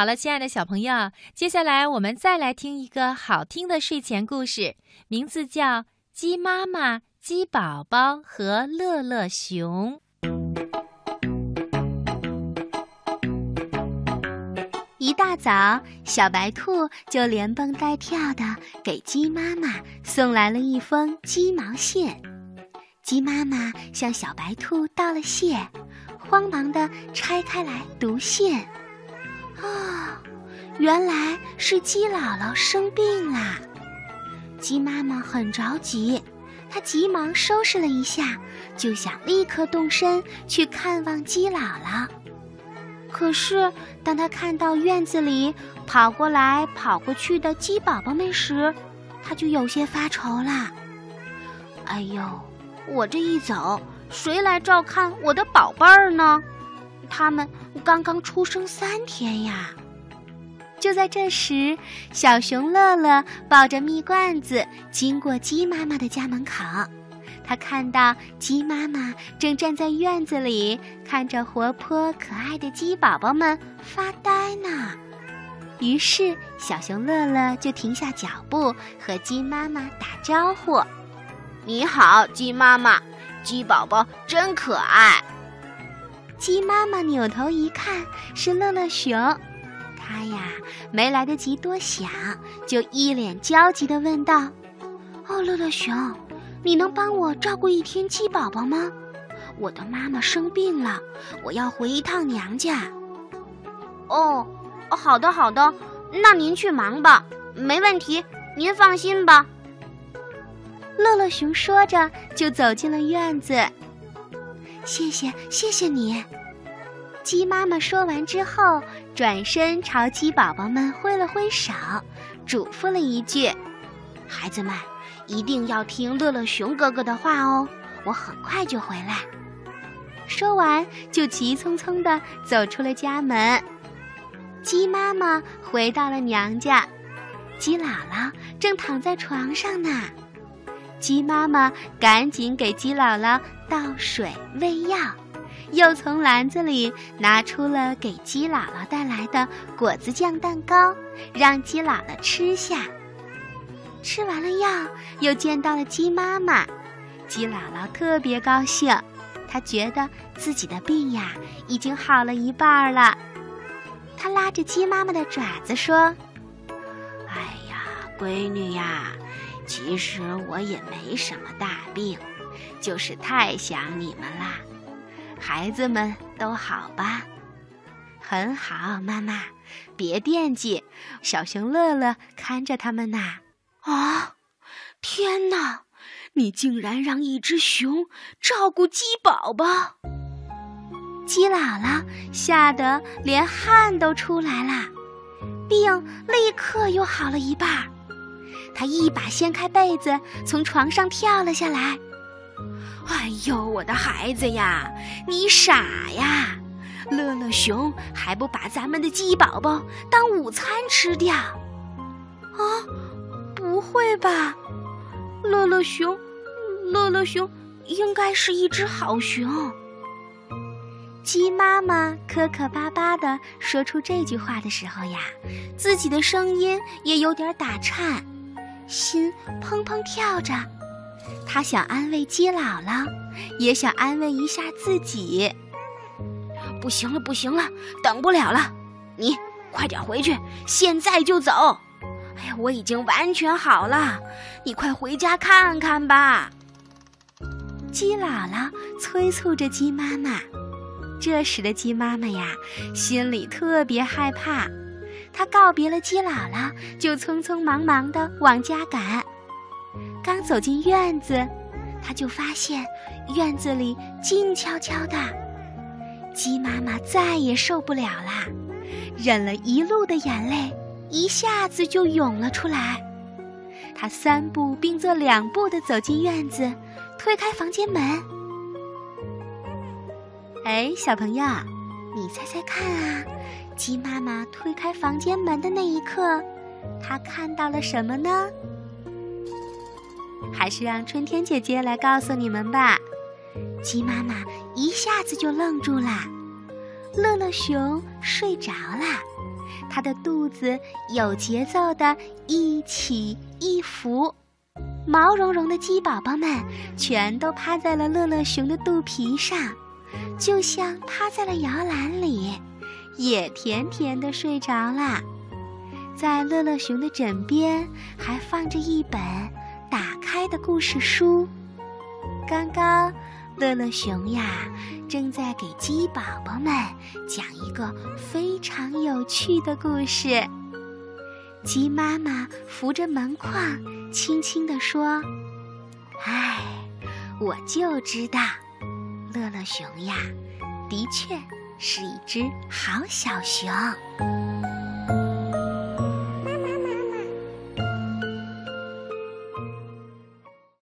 好了，亲爱的小朋友，接下来我们再来听一个好听的睡前故事，名字叫《鸡妈妈、鸡宝宝和乐乐熊》。一大早，小白兔就连蹦带跳的给鸡妈妈送来了一封鸡毛信。鸡妈妈向小白兔道了谢，慌忙的拆开来读信。啊，原来是鸡姥姥生病啦！鸡妈妈很着急，她急忙收拾了一下，就想立刻动身去看望鸡姥姥。可是，当她看到院子里跑过来跑过去的鸡宝宝们时，他就有些发愁了。哎呦，我这一走，谁来照看我的宝贝儿呢？他们刚刚出生三天呀！就在这时，小熊乐乐抱着蜜罐子经过鸡妈妈的家门口。他看到鸡妈妈正站在院子里，看着活泼可爱的鸡宝宝们发呆呢。于是，小熊乐乐就停下脚步，和鸡妈妈打招呼：“你好，鸡妈妈，鸡宝宝真可爱。”鸡妈妈扭头一看，是乐乐熊。他呀，没来得及多想，就一脸焦急地问道：“哦，乐乐熊。”你能帮我照顾一天鸡宝宝吗？我的妈妈生病了，我要回一趟娘家。哦，好的好的，那您去忙吧，没问题，您放心吧。乐乐熊说着就走进了院子。谢谢谢谢你，鸡妈妈说完之后，转身朝鸡宝宝们挥了挥手，嘱咐了一句：“孩子们。”一定要听乐乐熊哥哥的话哦，我很快就回来。说完，就急匆匆地走出了家门。鸡妈妈回到了娘家，鸡姥姥正躺在床上呢。鸡妈妈赶紧给鸡姥姥倒水喂药，又从篮子里拿出了给鸡姥姥带来的果子酱蛋糕，让鸡姥姥吃下。吃完了药，又见到了鸡妈妈，鸡姥姥特别高兴，她觉得自己的病呀已经好了一半了。她拉着鸡妈妈的爪子说：“哎呀，闺女呀，其实我也没什么大病，就是太想你们啦。孩子们都好吧？很好，妈妈，别惦记，小熊乐乐看着他们呢。”啊！天哪！你竟然让一只熊照顾鸡宝宝！鸡姥姥吓得连汗都出来了，病立刻又好了一半。他一把掀开被子，从床上跳了下来。哎呦，我的孩子呀，你傻呀！乐乐熊还不把咱们的鸡宝宝当午餐吃掉？啊！不会吧，乐乐熊，乐乐熊应该是一只好熊。鸡妈妈磕磕巴巴的说出这句话的时候呀，自己的声音也有点打颤，心砰砰跳着。他想安慰鸡姥姥，也想安慰一下自己。不行了，不行了，等不了了，你快点回去，现在就走。哎呀，我已经完全好了，你快回家看看吧。鸡姥姥催促着鸡妈妈。这时的鸡妈妈呀，心里特别害怕。他告别了鸡姥姥，就匆匆忙忙的往家赶。刚走进院子，他就发现院子里静悄悄的。鸡妈妈再也受不了了，忍了一路的眼泪。一下子就涌了出来，他三步并作两步的走进院子，推开房间门。哎，小朋友，你猜猜看啊？鸡妈妈推开房间门的那一刻，她看到了什么呢？还是让春天姐姐来告诉你们吧。鸡妈妈一下子就愣住了，乐乐熊睡着了。它的肚子有节奏的一起一伏，毛茸茸的鸡宝宝们全都趴在了乐乐熊的肚皮上，就像趴在了摇篮里，也甜甜的睡着啦。在乐乐熊的枕边还放着一本打开的故事书。刚刚，乐乐熊呀正在给鸡宝宝们讲一个非常有趣的故事。鸡妈妈扶着门框，轻轻地说：“哎，我就知道，乐乐熊呀，的确是一只好小熊。”